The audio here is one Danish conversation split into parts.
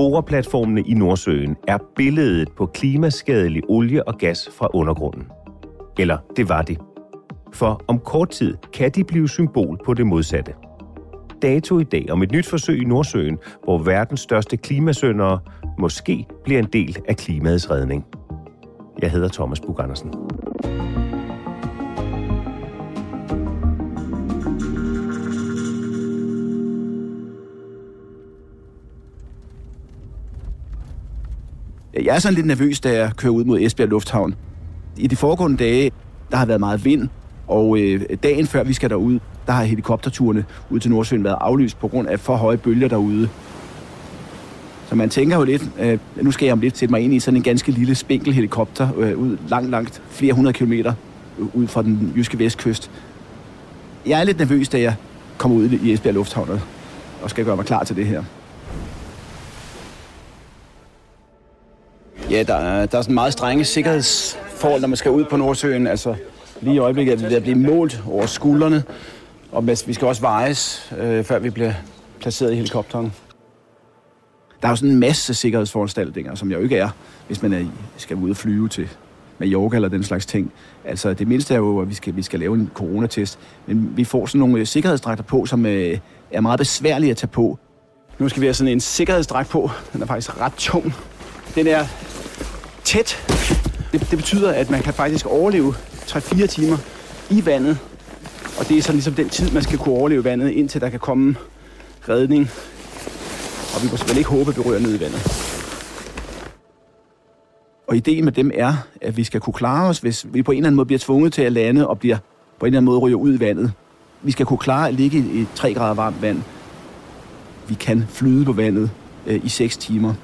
Boreplatformene i Nordsøen er billedet på klimaskadelig olie og gas fra undergrunden. Eller det var det. For om kort tid kan de blive symbol på det modsatte. Dato i dag om et nyt forsøg i Nordsøen, hvor verdens største klimasøndere måske bliver en del af klimaets redning. Jeg hedder Thomas Bug Andersen. Jeg er sådan lidt nervøs, da jeg kører ud mod Esbjerg Lufthavn. I de foregående dage, der har været meget vind, og øh, dagen før vi skal derud, der har helikopterturene ud til Nordsøen været aflyst på grund af for høje bølger derude. Så man tænker jo lidt, øh, nu skal jeg om lidt sætte mig ind i sådan en ganske lille spinkel helikopter øh, ud langt, langt flere hundrede kilometer ud fra den jyske vestkyst. Jeg er lidt nervøs, da jeg kommer ud i Esbjerg Lufthavn og skal gøre mig klar til det her. Ja, der er, der er sådan meget strenge sikkerhedsforhold, når man skal ud på Nordsøen. Altså, lige i øjeblikket er vi ved at blive målt over skuldrene, og vi skal også vejes, øh, før vi bliver placeret i helikopteren. Der er jo sådan en masse sikkerhedsforanstaltninger, som jeg jo ikke er, hvis man er, skal ud og flyve til med yoga eller den slags ting. Altså det mindste er jo, at vi skal, vi skal lave en coronatest. Men vi får sådan nogle øh, sikkerhedsdragter på, som øh, er meget besværlige at tage på. Nu skal vi have sådan en sikkerhedsdragt på. Den er faktisk ret tung. Den er tæt. Det, det betyder, at man kan faktisk overleve 3-4 timer i vandet. Og det er så ligesom den tid, man skal kunne overleve vandet, indtil der kan komme redning. Og vi må selvfølgelig ikke håbe, at vi rører ned i vandet. Og ideen med dem er, at vi skal kunne klare os, hvis vi på en eller anden måde bliver tvunget til at lande og bliver på en eller anden måde ryger ud i vandet. Vi skal kunne klare at ligge i 3 grader varmt vand. Vi kan flyde på vandet øh, i 6 timer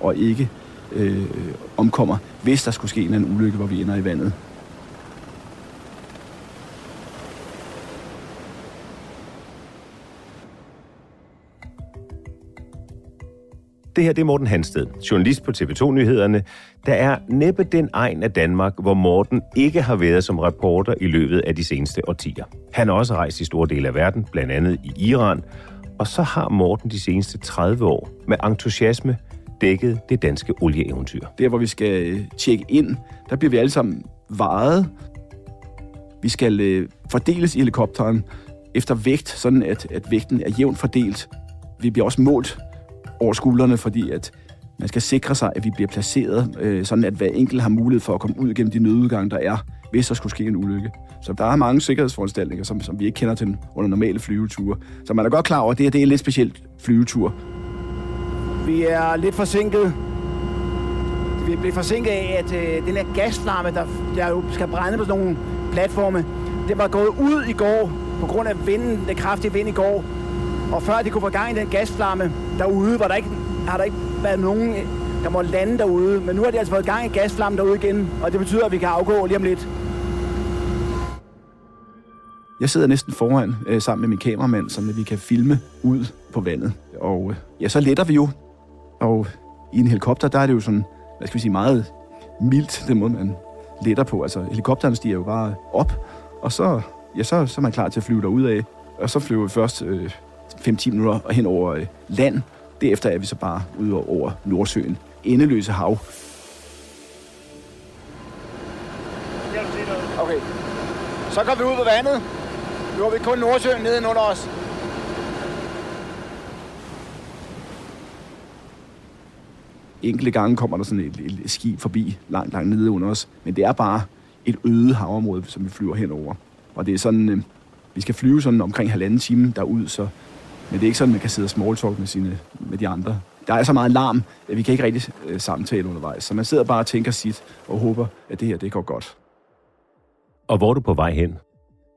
og ikke øh, omkommer, hvis der skulle ske en anden ulykke, hvor vi ender i vandet. Det her det er Morten Hansted, journalist på TV2-nyhederne. Der er næppe den egen af Danmark, hvor Morten ikke har været som reporter i løbet af de seneste årtier. Han har også rejst i store dele af verden, blandt andet i Iran. Og så har Morten de seneste 30 år med entusiasme dækket det danske olieeventyr. Der, hvor vi skal øh, tjekke ind, der bliver vi alle sammen varet. Vi skal øh, fordeles i helikopteren efter vægt, sådan at, at vægten er jævnt fordelt. Vi bliver også målt over skuldrene, fordi at man skal sikre sig, at vi bliver placeret, øh, sådan at hver enkelt har mulighed for at komme ud gennem de nødudgange, der er, hvis der skulle ske en ulykke. Så der er mange sikkerhedsforanstaltninger, som, som vi ikke kender til under normale flyveture. Så man er godt klar over, at det, her, det er en lidt speciel flyvetur. Vi er lidt forsinket. Vi bliver forsinket af, at øh, den her gasflamme, der, der jo skal brænde på sådan nogle platforme, det var gået ud i går på grund af vinden, den kraftige vind i går. Og før de kunne få gang i den gasflamme derude, var der ikke, har der ikke været nogen, øh, der må lande derude. Men nu har de altså fået gang i gasflammen derude igen, og det betyder, at vi kan afgå lige om lidt. Jeg sidder næsten foran øh, sammen med min kameramand, så vi kan filme ud på vandet. Og øh, ja, så letter vi jo. Og i en helikopter, der er det jo sådan, hvad skal vi sige, meget mildt, den måde, man letter på. Altså, helikopteren stiger jo bare op, og så, ja, så, så er man klar til at flyve derud af. Og så flyver vi først øh, 5-10 minutter hen over øh, land. Derefter er vi så bare ude over Nordsøen. Endeløse hav. Okay. Så går vi ud på vandet. Nu har vi kun Nordsøen nede under os. Enkelte gange kommer der sådan et, et skib forbi langt, langt nede under os. Men det er bare et øde havområde, som vi flyver henover. Og det er sådan, øh, vi skal flyve sådan omkring halvanden time derud, så, men det er ikke sådan, man kan sidde og smalltalk med, sine, med de andre. Der er så meget larm, at vi kan ikke rigtig øh, samtale undervejs. Så man sidder bare og tænker sit og håber, at det her det går godt. Og hvor er du på vej hen?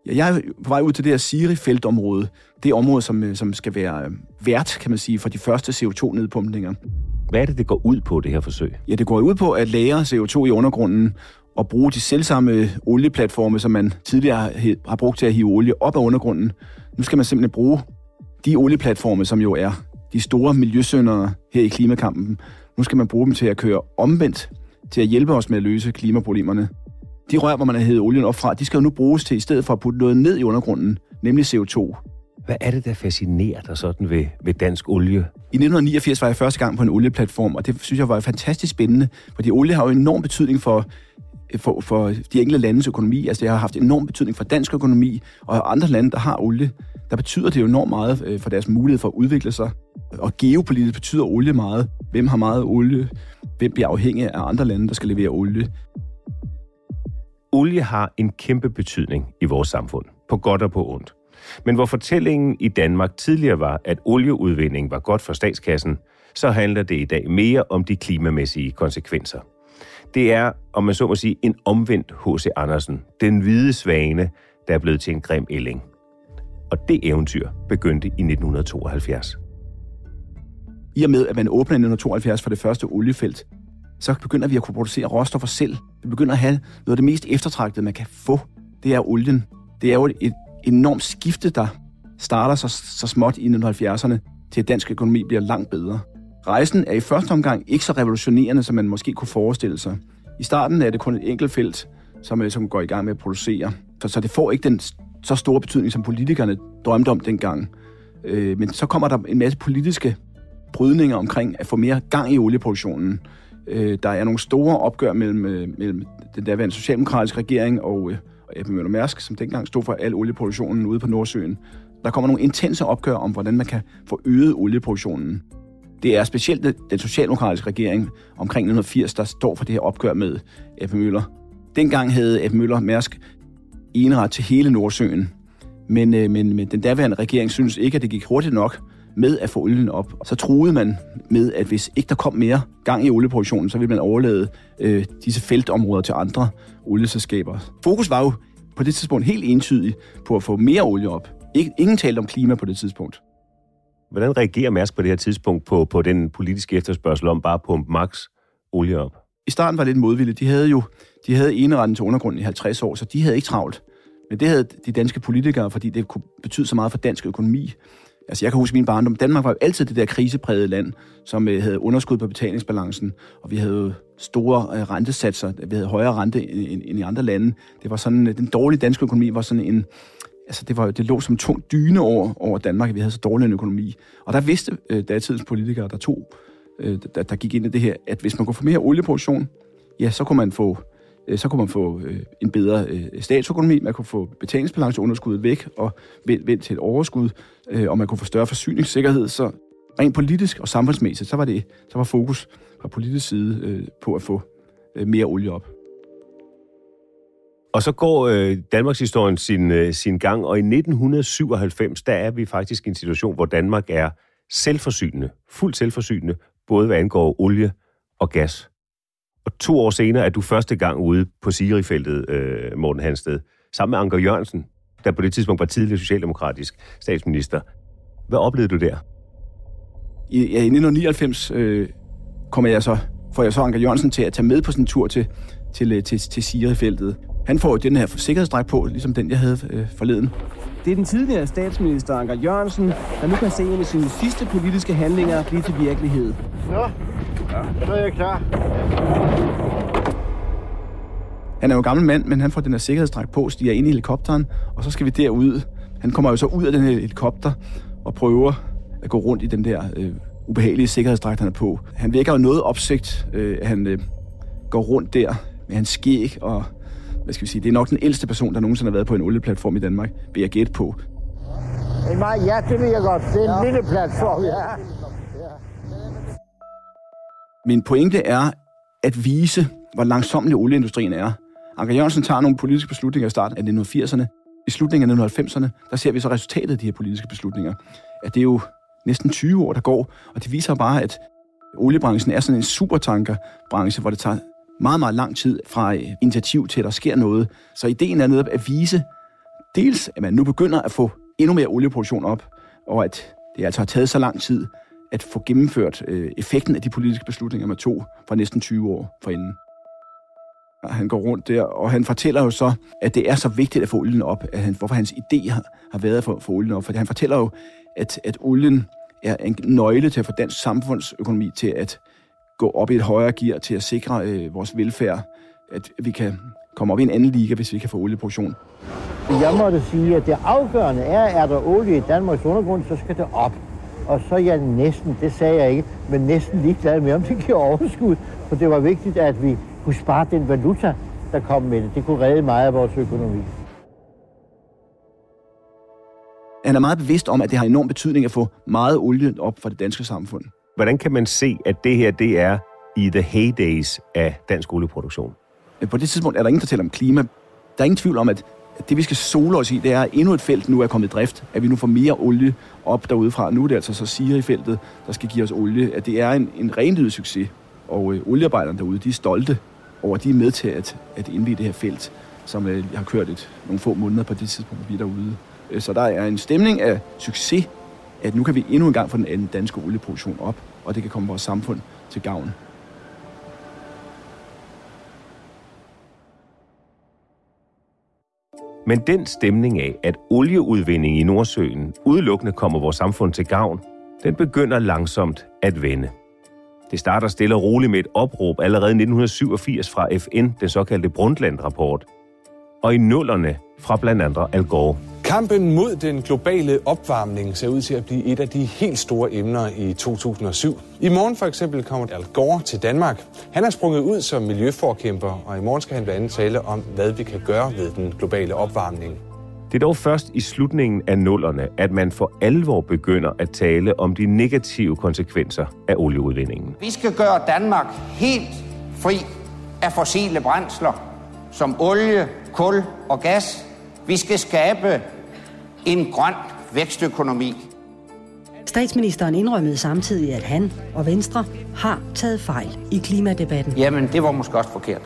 Ja, jeg er på vej ud til det her Siri-feltområde. Det område, som, øh, som skal være øh, vært, kan man sige, for de første CO2-nedpumpninger. Hvad er det, det går ud på, det her forsøg? Ja, det går ud på at lære CO2 i undergrunden og bruge de selvsamme olieplatforme, som man tidligere har brugt til at hive olie op af undergrunden. Nu skal man simpelthen bruge de olieplatforme, som jo er de store miljøsyndere her i klimakampen. Nu skal man bruge dem til at køre omvendt, til at hjælpe os med at løse klimaproblemerne. De rør, hvor man har hævet olien op fra, de skal jo nu bruges til, i stedet for at putte noget ned i undergrunden, nemlig CO2. Hvad er det, der fascinerer dig sådan ved, ved dansk olie? I 1989 var jeg første gang på en olieplatform, og det synes jeg var fantastisk spændende, fordi olie har jo enorm betydning for, for, for de enkelte landes økonomi. Altså det har haft enorm betydning for dansk økonomi, og andre lande, der har olie, der betyder det jo enormt meget øh, for deres mulighed for at udvikle sig. Og geopolitisk betyder olie meget. Hvem har meget olie? Hvem bliver afhængig af andre lande, der skal levere olie? Olie har en kæmpe betydning i vores samfund, på godt og på ondt. Men hvor fortællingen i Danmark tidligere var, at olieudvinding var godt for statskassen, så handler det i dag mere om de klimamæssige konsekvenser. Det er, om man så må sige, en omvendt H.C. Andersen, den hvide svane, der er blevet til en grim ælling. Og det eventyr begyndte i 1972. I og med, at man åbner i 1972 for det første oliefelt, så begynder vi at kunne producere råstoffer selv. Vi begynder at have noget af det mest eftertragtede, man kan få. Det er olien. Det er jo et enormt skifte, der starter så, så småt i 1970'erne, til at dansk økonomi bliver langt bedre. Rejsen er i første omgang ikke så revolutionerende, som man måske kunne forestille sig. I starten er det kun et enkelt felt, som, øh, som går i gang med at producere. Så, så det får ikke den så store betydning, som politikerne drømte om dengang. Øh, men så kommer der en masse politiske brydninger omkring at få mere gang i olieproduktionen. Øh, der er nogle store opgør mellem, øh, mellem den daværende socialdemokratiske regering og, øh, A.P. Møller Mærsk, som dengang stod for al olieproduktionen ude på Nordsøen. Der kommer nogle intense opgør om, hvordan man kan få øget olieproduktionen. Det er specielt den socialdemokratiske regering omkring 1980, der står for det her opgør med A.P. Møller. Dengang havde A.P. Møller Mærsk eneret til hele Nordsøen. Men, øh, men, men den daværende regering synes ikke, at det gik hurtigt nok med at få olien op. Så troede man med, at hvis ikke der kom mere gang i olieproduktionen, så ville man overlade øh, disse feltområder til andre olieselskaber. Fokus var jo på det tidspunkt helt entydigt på at få mere olie op. Ikke, ingen talte om klima på det tidspunkt. Hvordan reagerer Mærsk på det her tidspunkt på, på den politiske efterspørgsel om bare at pumpe max olie op? I starten var det lidt modvilligt. De havde jo de havde eneretten til undergrunden i 50 år, så de havde ikke travlt. Men det havde de danske politikere, fordi det kunne betyde så meget for dansk økonomi. Altså, jeg kan huske min barndom. Danmark var jo altid det der kriseprægede land, som øh, havde underskud på betalingsbalancen, og vi havde store øh, rentesatser. Vi havde højere rente end, end i andre lande. Det var sådan, øh, den dårlige danske økonomi var sådan en, altså det, var, det lå som tung dyne over, over Danmark, at vi havde så dårlig en økonomi. Og der vidste øh, datidens politikere, der tog, øh, der, der gik ind i det her, at hvis man kunne få mere olieproduktion, ja, så kunne man få Øh, så kunne man få øh, en bedre øh, statsøkonomi, man kunne få betalingsbalanceunderskuddet væk og vendt til et overskud, og man kunne få større forsyningssikkerhed. Så rent politisk og samfundsmæssigt, så var, det, så var fokus fra politisk side på at få mere olie op. Og så går øh, Danmarks historien sin, øh, sin gang, og i 1997, der er vi faktisk i en situation, hvor Danmark er selvforsynende, fuldt selvforsynende, både hvad angår olie og gas. Og to år senere er du første gang ude på Siri-feltet, øh, Morten Hansted, sammen med Anker Jørgensen, der på det tidspunkt var tidligere socialdemokratisk statsminister. Hvad oplevede du der? I, ja, i 1999 øh, kommer jeg så, får jeg så Anker Jørgensen til at tage med på sådan en tur til, til, øh, til, til Siri-feltet. Han får jo den her sikkerhedsdræk på, ligesom den, jeg havde øh, forleden. Det er den tidligere statsminister Anker Jørgensen, der nu kan se en af sine sidste politiske handlinger blive til virkelighed. Nå, ja. så er jeg klar. Han er jo en gammel mand, men han får den her sikkerhedsdragt på, stiger ind i helikopteren, og så skal vi derud. Han kommer jo så ud af den her helikopter og prøver at gå rundt i den der øh, ubehagelige sikkerhedsdragt, han er på. Han vækker jo noget opsigt, øh, at han øh, går rundt der med hans skæg og hvad skal vi sige, det er nok den ældste person, der nogensinde har været på en olieplatform i Danmark, vil jeg gætte på. Ja, det vil jeg godt. Det er en ja. lille platform, ja. Min pointe er at vise, hvor langsomlig olieindustrien er. Anker Jørgensen tager nogle politiske beslutninger i starten af 1980'erne. I slutningen af 1990'erne, der ser vi så resultatet af de her politiske beslutninger. At det er jo næsten 20 år, der går, og det viser bare, at oliebranchen er sådan en supertankerbranche, hvor det tager meget, meget lang tid fra øh, initiativ til, at der sker noget. Så ideen er netop at vise, dels at man nu begynder at få endnu mere olieproduktion op, og at det altså har taget så lang tid at få gennemført øh, effekten af de politiske beslutninger, man tog for næsten 20 år forinden. Han går rundt der, og han fortæller jo så, at det er så vigtigt at få olien op, at han, hvorfor hans idé har, har været for at få olien op. For han fortæller jo, at, at olien er en nøgle til at få dansk samfundsøkonomi til at gå op i et højere gear, til at sikre øh, vores velfærd, at vi kan komme op i en anden liga, hvis vi kan få olieproduktion. Jeg måtte sige, at det afgørende er, at er der olie i Danmarks undergrund, så skal det op. Og så er jeg næsten, det sagde jeg ikke, men næsten ligeglad med, om det giver overskud. For det var vigtigt, at vi kunne spare den valuta, der kom med det. Det kunne redde meget af vores økonomi. Han er meget bevidst om, at det har enorm betydning at få meget olie op for det danske samfund. Hvordan kan man se, at det her det er i the heydays af dansk olieproduktion? På det tidspunkt er der ingen, der taler om klima. Der er ingen tvivl om, at det vi skal sole os i, det er, at endnu et felt nu er kommet i drift, at vi nu får mere olie op derudefra. Nu er det altså så siger i feltet, der skal give os olie, at det er en, en renlydig succes. Og øh, oliearbejderne derude, de er stolte over, at de er med til at, at indvide det her felt, som øh, har kørt et, nogle få måneder på det tidspunkt, vi er derude. Øh, så der er en stemning af succes, at nu kan vi endnu en gang få den anden danske olieproduktion op, og det kan komme vores samfund til gavn. Men den stemning af, at olieudvinding i Nordsøen udelukkende kommer vores samfund til gavn, den begynder langsomt at vende. Det starter stille og roligt med et opråb allerede i 1987 fra FN, den såkaldte Brundtland-rapport, og i nullerne fra blandt andet Al Gore. Kampen mod den globale opvarmning ser ud til at blive et af de helt store emner i 2007. I morgen for eksempel kommer Al Gore til Danmark. Han er sprunget ud som miljøforkæmper, og i morgen skal han blandt andet tale om, hvad vi kan gøre ved den globale opvarmning. Det er dog først i slutningen af nullerne, at man for alvor begynder at tale om de negative konsekvenser af olieudvindingen. Vi skal gøre Danmark helt fri af fossile brændsler, som olie, kul og gas. Vi skal skabe en grøn vækstøkonomi. Statsministeren indrømmede samtidig, at han og Venstre har taget fejl i klimadebatten. Jamen, det var måske også forkert.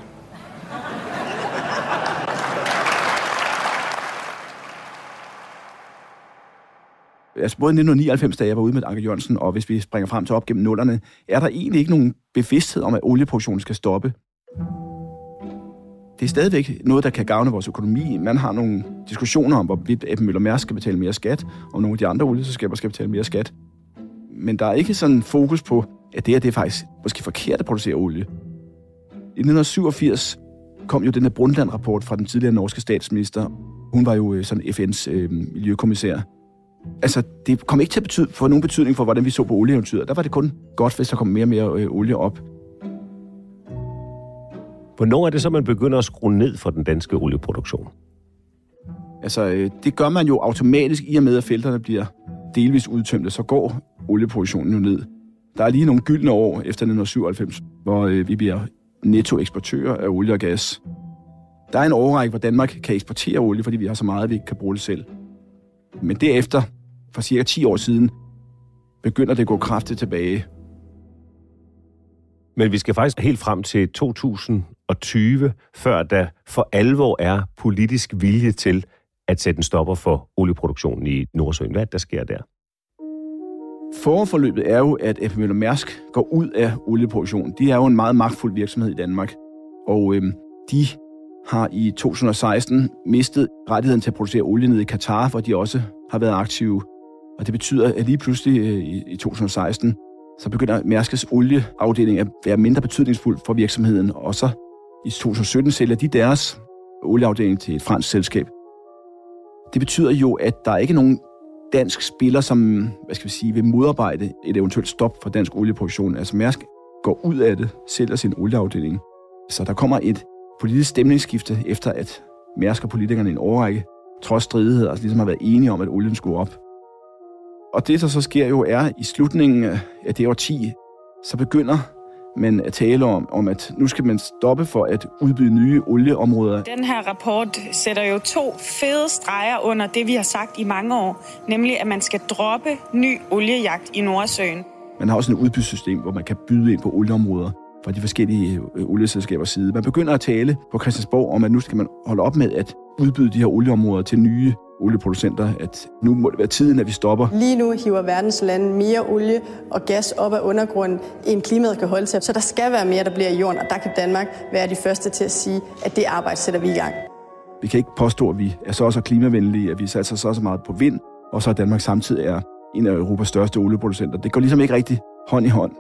Altså både 1999, da jeg var ude med Anker Jørgensen, og hvis vi springer frem til op gennem nullerne, er der egentlig ikke nogen bevidsthed om, at olieproduktionen skal stoppe. Det er stadigvæk noget, der kan gavne vores økonomi. Man har nogle diskussioner om, hvorvidt Eben Møller Mærsk skal betale mere skat, og nogle af de andre olieselskaber skal betale mere skat. Men der er ikke sådan fokus på, at det her det er faktisk måske forkert at producere olie. I 1987 kom jo den her Brundtland-rapport fra den tidligere norske statsminister. Hun var jo øh, sådan FN's øh, miljøkommissær. Altså, det kom ikke til at betyde, få nogen betydning for, hvordan vi så på olieeventyret. Der var det kun godt, hvis der kom mere og mere øh, olie op. Hvornår er det så, man begynder at skrue ned for den danske olieproduktion? Altså, øh, det gør man jo automatisk i og med, at felterne bliver delvis udtømte, så går olieproduktionen jo ned. Der er lige nogle gyldne år efter 1997, hvor øh, vi bliver nettoeksportører af olie og gas. Der er en overrække, hvor Danmark kan eksportere olie, fordi vi har så meget, at vi ikke kan bruge det selv. Men derefter, for cirka 10 år siden, begynder det at gå kraftigt tilbage. Men vi skal faktisk helt frem til 2020, før der for alvor er politisk vilje til at sætte en stopper for olieproduktionen i Nordsøen. Hvad er der sker der? Forforløbet er jo, at AP Møller Mærsk går ud af olieproduktion. De er jo en meget magtfuld virksomhed i Danmark, og øhm, de har i 2016 mistet rettigheden til at producere olie nede i Katar, hvor de også har været aktive. Og det betyder, at lige pludselig øh, i, i 2016, så begynder Mærskes olieafdeling at være mindre betydningsfuld for virksomheden. Og så i 2017 sælger de deres olieafdeling til et fransk selskab. Det betyder jo, at der ikke er nogen dansk spiller, som hvad skal vi sige, vil modarbejde et eventuelt stop for dansk olieproduktion. Altså Mærsk går ud af det, sælger sin olieafdeling. Så der kommer et politisk stemningsskifte efter, at Mærsk og politikerne i en overrække, trods stridigheder, altså ligesom har været enige om, at olien skulle op. Og det, der så sker jo, er i slutningen af det 10, så begynder man at tale om, om, at nu skal man stoppe for at udbyde nye olieområder. Den her rapport sætter jo to fede streger under det, vi har sagt i mange år, nemlig at man skal droppe ny oliejagt i Nordsøen. Man har også et udbudssystem, hvor man kan byde ind på olieområder fra de forskellige øh, olieselskabers side. Man begynder at tale på Christiansborg om, at nu skal man holde op med at udbyde de her olieområder til nye olieproducenter, at nu må det være tiden, at vi stopper. Lige nu hiver verdens lande mere olie og gas op af undergrunden, end klimaet kan holde til. Så der skal være mere, der bliver i jorden, og der kan Danmark være de første til at sige, at det arbejde sætter vi i gang. Vi kan ikke påstå, at vi er så også klimavenlige, at vi satser så, så meget på vind, og så Danmark samtidig er en af Europas største olieproducenter. Det går ligesom ikke rigtig hånd i hånd.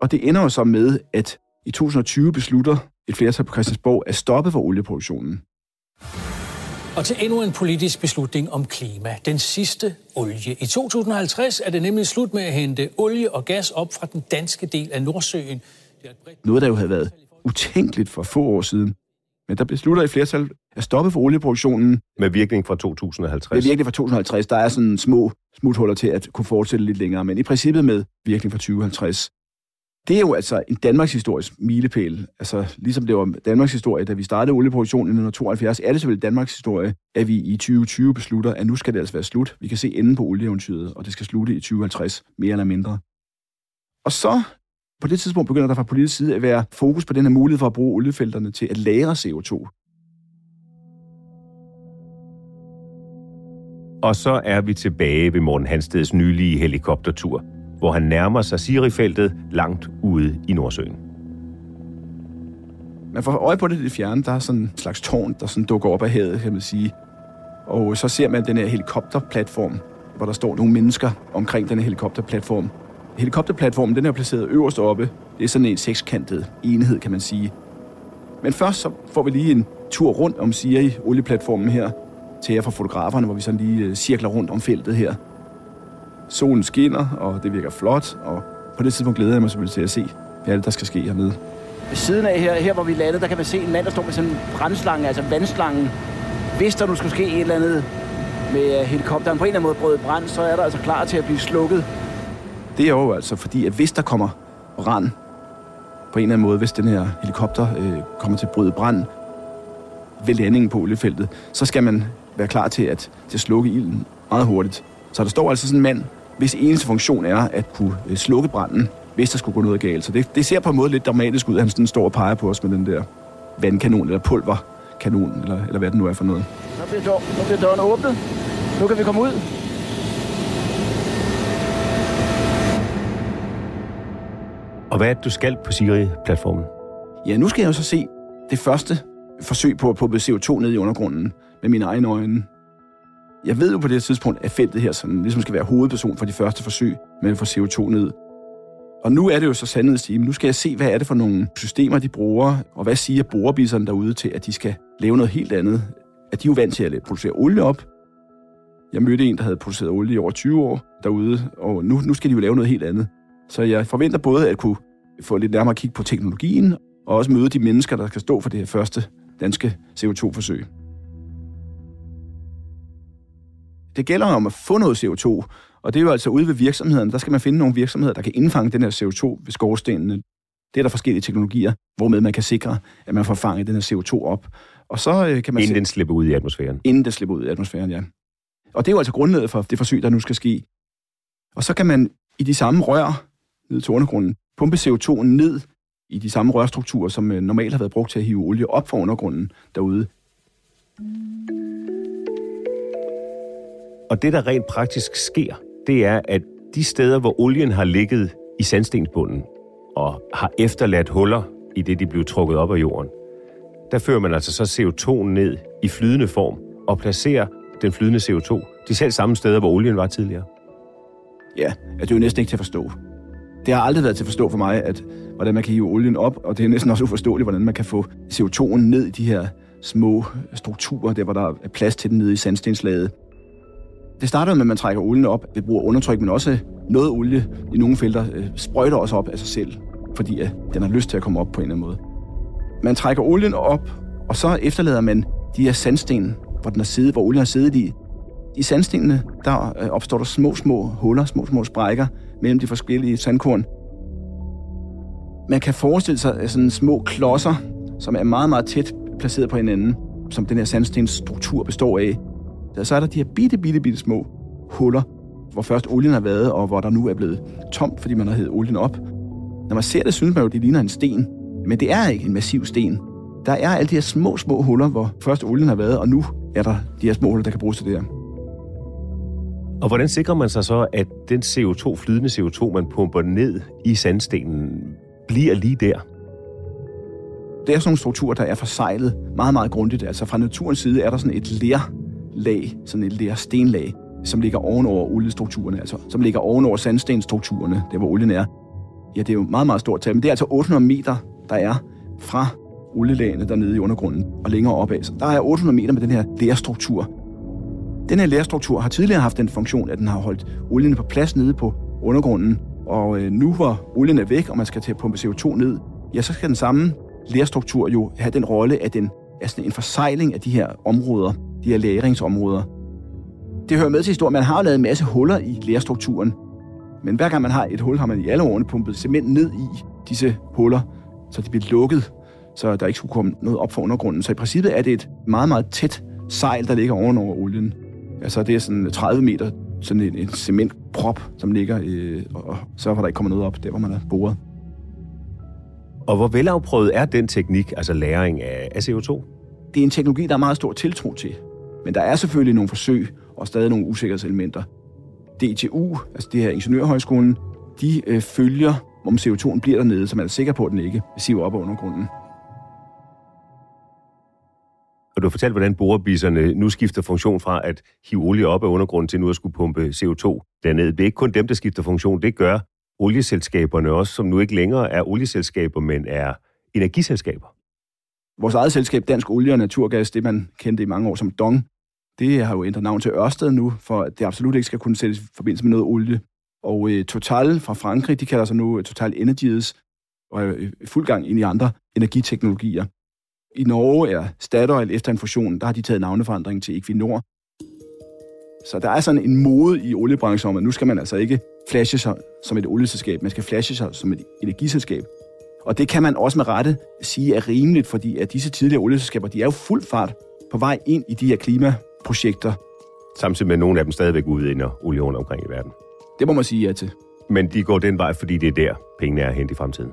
Og det ender jo så med, at i 2020 beslutter et flertal på Christiansborg at stoppe for olieproduktionen. Og til endnu en politisk beslutning om klima. Den sidste olie. I 2050 er det nemlig slut med at hente olie og gas op fra den danske del af Nordsøen. Noget, der jo havde været utænkeligt for få år siden. Men der beslutter et flertal at stoppe for olieproduktionen. Med virkning fra 2050? Med virkning fra 2050. Der er sådan små smuthuller til at kunne fortsætte lidt længere, men i princippet med virkning fra 2050. Det er jo altså en Danmarks historisk milepæl. Altså, ligesom det var Danmarks historie, da vi startede olieproduktionen i 1972, er det selvfølgelig Danmarks historie, at vi i 2020 beslutter, at nu skal det altså være slut. Vi kan se enden på olieeventyret, og det skal slutte i 2050, mere eller mindre. Og så på det tidspunkt begynder der fra politisk side at være fokus på den her mulighed for at bruge oliefelterne til at lære CO2. Og så er vi tilbage ved Morten Hansteds nylige helikoptertur, hvor han nærmer sig Sirifeltet langt ude i Nordsøen. Man får øje på det i det fjerne. Der er sådan en slags tårn, der sådan dukker op af havet, kan man sige. Og så ser man den her helikopterplatform, hvor der står nogle mennesker omkring den her helikopterplatform. Helikopterplatformen den er placeret øverst oppe. Det er sådan en sekskantet enhed, kan man sige. Men først så får vi lige en tur rundt om Siri, olieplatformen her, til jer fra fotograferne, hvor vi sådan lige øh, cirkler rundt om feltet her. Solen skinner, og det virker flot, og på det tidspunkt glæder jeg mig selvfølgelig til at se, hvad det, der skal ske hernede. Ved siden af her, her hvor vi landede, der kan man se en mand, der står med sådan en brændslange, altså vandslangen. Hvis der nu skulle ske et eller andet med helikopteren på en eller anden måde brød brand, så er der altså klar til at blive slukket. Det er jo altså fordi, at hvis der kommer brand på en eller anden måde, hvis den her helikopter øh, kommer til at bryde brand ved landingen på oliefeltet, så skal man være klar til at, til at slukke ilden meget hurtigt. Så der står altså sådan en mand, hvis eneste funktion er at kunne øh, slukke branden, hvis der skulle gå noget galt. Så det, det ser på en måde lidt dramatisk ud, at han sådan står og peger på os med den der vandkanon eller pulverkanon, eller, eller hvad det nu er for noget. Nu bliver, dør, nu bliver døren åbnet. Nu kan vi komme ud. Og hvad er det, du skal på Siri-platformen? Ja, nu skal jeg jo så se det første forsøg på at puppe CO2 ned i undergrunden med mine egne øjne. Jeg ved jo på det tidspunkt, at feltet her sådan, ligesom skal være hovedperson for de første forsøg med at få CO2 ned. Og nu er det jo så sandhedstime. Nu skal jeg se, hvad er det for nogle systemer, de bruger, og hvad siger borebisserne derude til, at de skal lave noget helt andet. At de er jo vant til at producere olie op. Jeg mødte en, der havde produceret olie i over 20 år derude, og nu, nu skal de jo lave noget helt andet. Så jeg forventer både at kunne få lidt nærmere kig på teknologien, og også møde de mennesker, der skal stå for det her første danske CO2-forsøg. Det gælder om at få noget CO2, og det er jo altså ude ved virksomhederne. Der skal man finde nogle virksomheder, der kan indfange den her CO2 ved skorstenene. Det er der forskellige teknologier, hvormed man kan sikre, at man får fanget den her CO2 op. Og så øh, kan man inden se, den slipper ud i atmosfæren. Inden den slipper ud i atmosfæren, ja. Og det er jo altså grundlaget for det forsøg, der nu skal ske. Og så kan man i de samme rør ned til undergrunden pumpe CO2 ned i de samme rørstrukturer, som øh, normalt har været brugt til at hive olie op fra undergrunden derude. Og det, der rent praktisk sker, det er, at de steder, hvor olien har ligget i sandstensbunden og har efterladt huller i det, de blev trukket op af jorden, der fører man altså så CO2 ned i flydende form og placerer den flydende CO2 de selv samme steder, hvor olien var tidligere. Ja, altså, det er jo næsten ikke til at forstå. Det har aldrig været til at forstå for mig, at hvordan man kan hive olien op, og det er næsten også uforståeligt, hvordan man kan få CO2'en ned i de her små strukturer, der hvor der er plads til den nede i sandstenslaget. Det starter med, at man trækker olien op ved brug af undertryk, men også noget olie i nogle felter øh, sprøjter også op af sig selv, fordi at den har lyst til at komme op på en eller anden måde. Man trækker olien op, og så efterlader man de her sandsten, hvor, den har siddet, hvor olien har siddet i. I sandstenene, der øh, opstår der små, små huller, små, små sprækker mellem de forskellige sandkorn. Man kan forestille sig sådan små klodser, som er meget, meget tæt placeret på hinanden, som den her sandstens struktur består af. Så er der de her bitte, bitte, bitte små huller. hvor først olien har været, og hvor der nu er blevet tomt, fordi man har hævet olien op. Når man ser det, synes man jo, det ligner en sten. Men det er ikke en massiv sten. Der er alle de her små, små huller, hvor først olien har været, og nu er der de her små huller, der kan bruges til det her. Og hvordan sikrer man sig så, at den CO2, flydende CO2, man pumper ned i sandstenen, bliver lige der? Det er sådan nogle strukturer, der er forsejlet meget, meget grundigt. Altså fra naturens side er der sådan et lag, sådan et lerstenlag, som ligger ovenover oliestrukturerne, altså som ligger ovenover sandstenstrukturerne, der hvor olien er. Ja, det er jo meget, meget stort tal, men det er altså 800 meter, der er fra olielagene dernede i undergrunden og længere opad. Så der er 800 meter med den her lerstruktur. Den her lerstruktur har tidligere haft den funktion, at den har holdt olien på plads nede på undergrunden, og øh, nu hvor olien er væk, og man skal til at pumpe CO2 ned, ja, så skal den samme lerstruktur jo have den rolle, at den er sådan en forsejling af de her områder, de her lagringsområder. Det hører med til historien. Man har jo lavet en masse huller i lerstrukturen, men hver gang man har et hul, har man i alle årene pumpet cement ned i disse huller, så de bliver lukket, så der ikke skulle komme noget op fra undergrunden. Så i princippet er det et meget, meget tæt sejl, der ligger ovenover olien. Altså det er sådan 30 meter, sådan en, en cementprop, som ligger, øh, og så var der ikke kommer noget op, der hvor man er boret. Og hvor velafprøvet er den teknik, altså læring af, af CO2? Det er en teknologi, der er meget stor tiltro til. Men der er selvfølgelig nogle forsøg og stadig nogle usikkerhedselementer. DTU, altså det her ingeniørhøjskolen, de øh, følger, om CO2'en bliver dernede, så man er sikker på, at den ikke siver op under grunden. Og du har fortalt, hvordan borebisserne nu skifter funktion fra at hive olie op af undergrunden til nu at skulle pumpe CO2 dernede. Det er ikke kun dem, der skifter funktion, det gør olieselskaberne også, som nu ikke længere er olieselskaber, men er energiselskaber. Vores eget selskab, Dansk Olie og Naturgas, det man kendte i mange år som DONG, det har jo ændret navn til Ørsted nu, for at det absolut ikke skal kunne sættes i forbindelse med noget olie. Og øh, Total fra Frankrig, de kalder sig nu øh, Total Energies, og er øh, fuld gang ind i andre energiteknologier. I Norge er Statoil efter en fusion, der har de taget navneforandring til Equinor. Så der er sådan en mode i oliebranchen om, at nu skal man altså ikke flashe sig som et olieselskab, man skal flashe sig som et energiselskab. Og det kan man også med rette sige er rimeligt, fordi at disse tidligere olieselskaber, de er jo fuld fart på vej ind i de her klimaprojekter. Samtidig med nogle af dem stadigvæk udvinder olie rundt omkring i verden. Det må man sige ja til. Men de går den vej, fordi det er der, pengene er hen i fremtiden.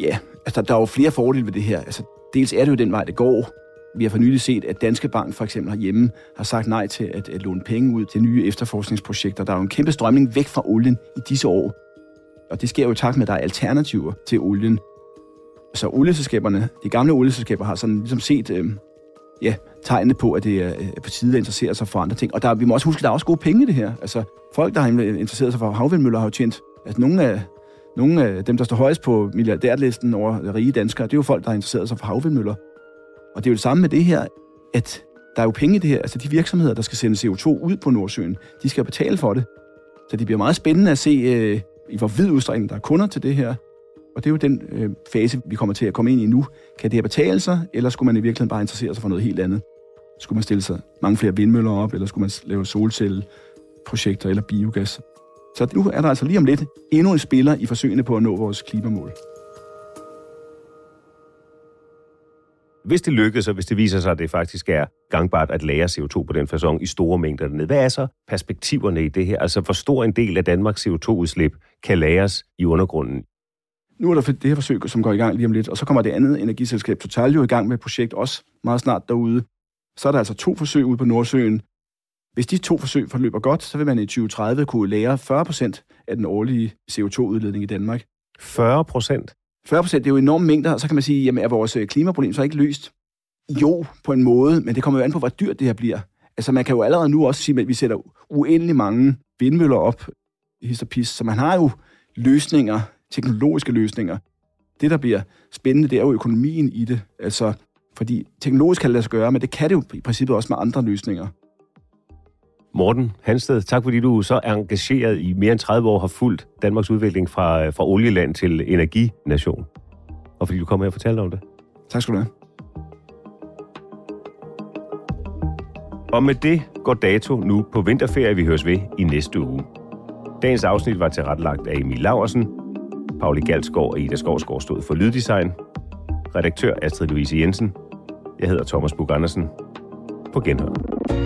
Ja, altså der er jo flere fordele ved det her. Altså, dels er det jo den vej, det går. Vi har for nylig set, at Danske Bank for eksempel herhjemme har sagt nej til at, at låne penge ud til nye efterforskningsprojekter. Der er jo en kæmpe strømning væk fra olien i disse år. Og det sker jo i takt med, at der er alternativer til olien. Så olieselskaberne, de gamle olieselskaber har sådan ligesom set øh, ja, tegnene på, at det er øh, på tide at interessere sig for andre ting. Og der, vi må også huske, at der er også gode penge i det her. Altså, folk, der har interesseret sig for havvindmøller, har jo tjent... Altså, nogle af, nogle af dem, der står højst på milliardærlisten over rige danskere, det er jo folk, der har interesseret sig for havvindmøller. Og det er jo det samme med det her, at der er jo penge i det her. Altså de virksomheder, der skal sende CO2 ud på Nordsøen, de skal betale for det. Så det bliver meget spændende at se, øh, i hvor vid udstrækning der er kunder til det her. Og det er jo den øh, fase, vi kommer til at komme ind i nu. Kan det her betale sig, eller skulle man i virkeligheden bare interessere sig for noget helt andet? Skulle man stille sig mange flere vindmøller op, eller skulle man lave solcelleprojekter eller biogas? Så nu er der altså lige om lidt endnu en spiller i forsøgene på at nå vores klimamål. Hvis det lykkes, og hvis det viser sig, at det faktisk er gangbart at lære CO2 på den fasong i store mængder dernede, hvad er så perspektiverne i det her? Altså, hvor stor en del af Danmarks CO2-udslip kan læres i undergrunden? Nu er der det her forsøg, som går i gang lige om lidt, og så kommer det andet energiselskab Total jo i gang med et projekt også meget snart derude. Så er der altså to forsøg ude på Nordsøen. Hvis de to forsøg forløber godt, så vil man i 2030 kunne lære 40 procent af den årlige CO2-udledning i Danmark. 40 procent? 40 procent, det er jo enorme mængder, og så kan man sige, jamen er vores øh, klimaproblem så ikke løst? Jo, på en måde, men det kommer jo an på, hvor dyrt det her bliver. Altså man kan jo allerede nu også sige, at vi sætter uendelig mange vindmøller op, histopis, så man har jo løsninger, teknologiske løsninger. Det, der bliver spændende, det er jo økonomien i det. Altså, fordi teknologisk kan det lade sig gøre, men det kan det jo i princippet også med andre løsninger. Morten Hansted, tak fordi du så er engageret i mere end 30 år har fulgt Danmarks udvikling fra, fra olieland til energination. Og fordi du kommer her og fortæller om det. Tak skal du have. Og med det går dato nu på vinterferie, vi høres ved i næste uge. Dagens afsnit var tilrettelagt af Emil Laversen. Pauli Galsgaard og Ida Skovsgaard stod for Lyddesign. Redaktør Astrid Louise Jensen. Jeg hedder Thomas Bug Andersen. På genhør.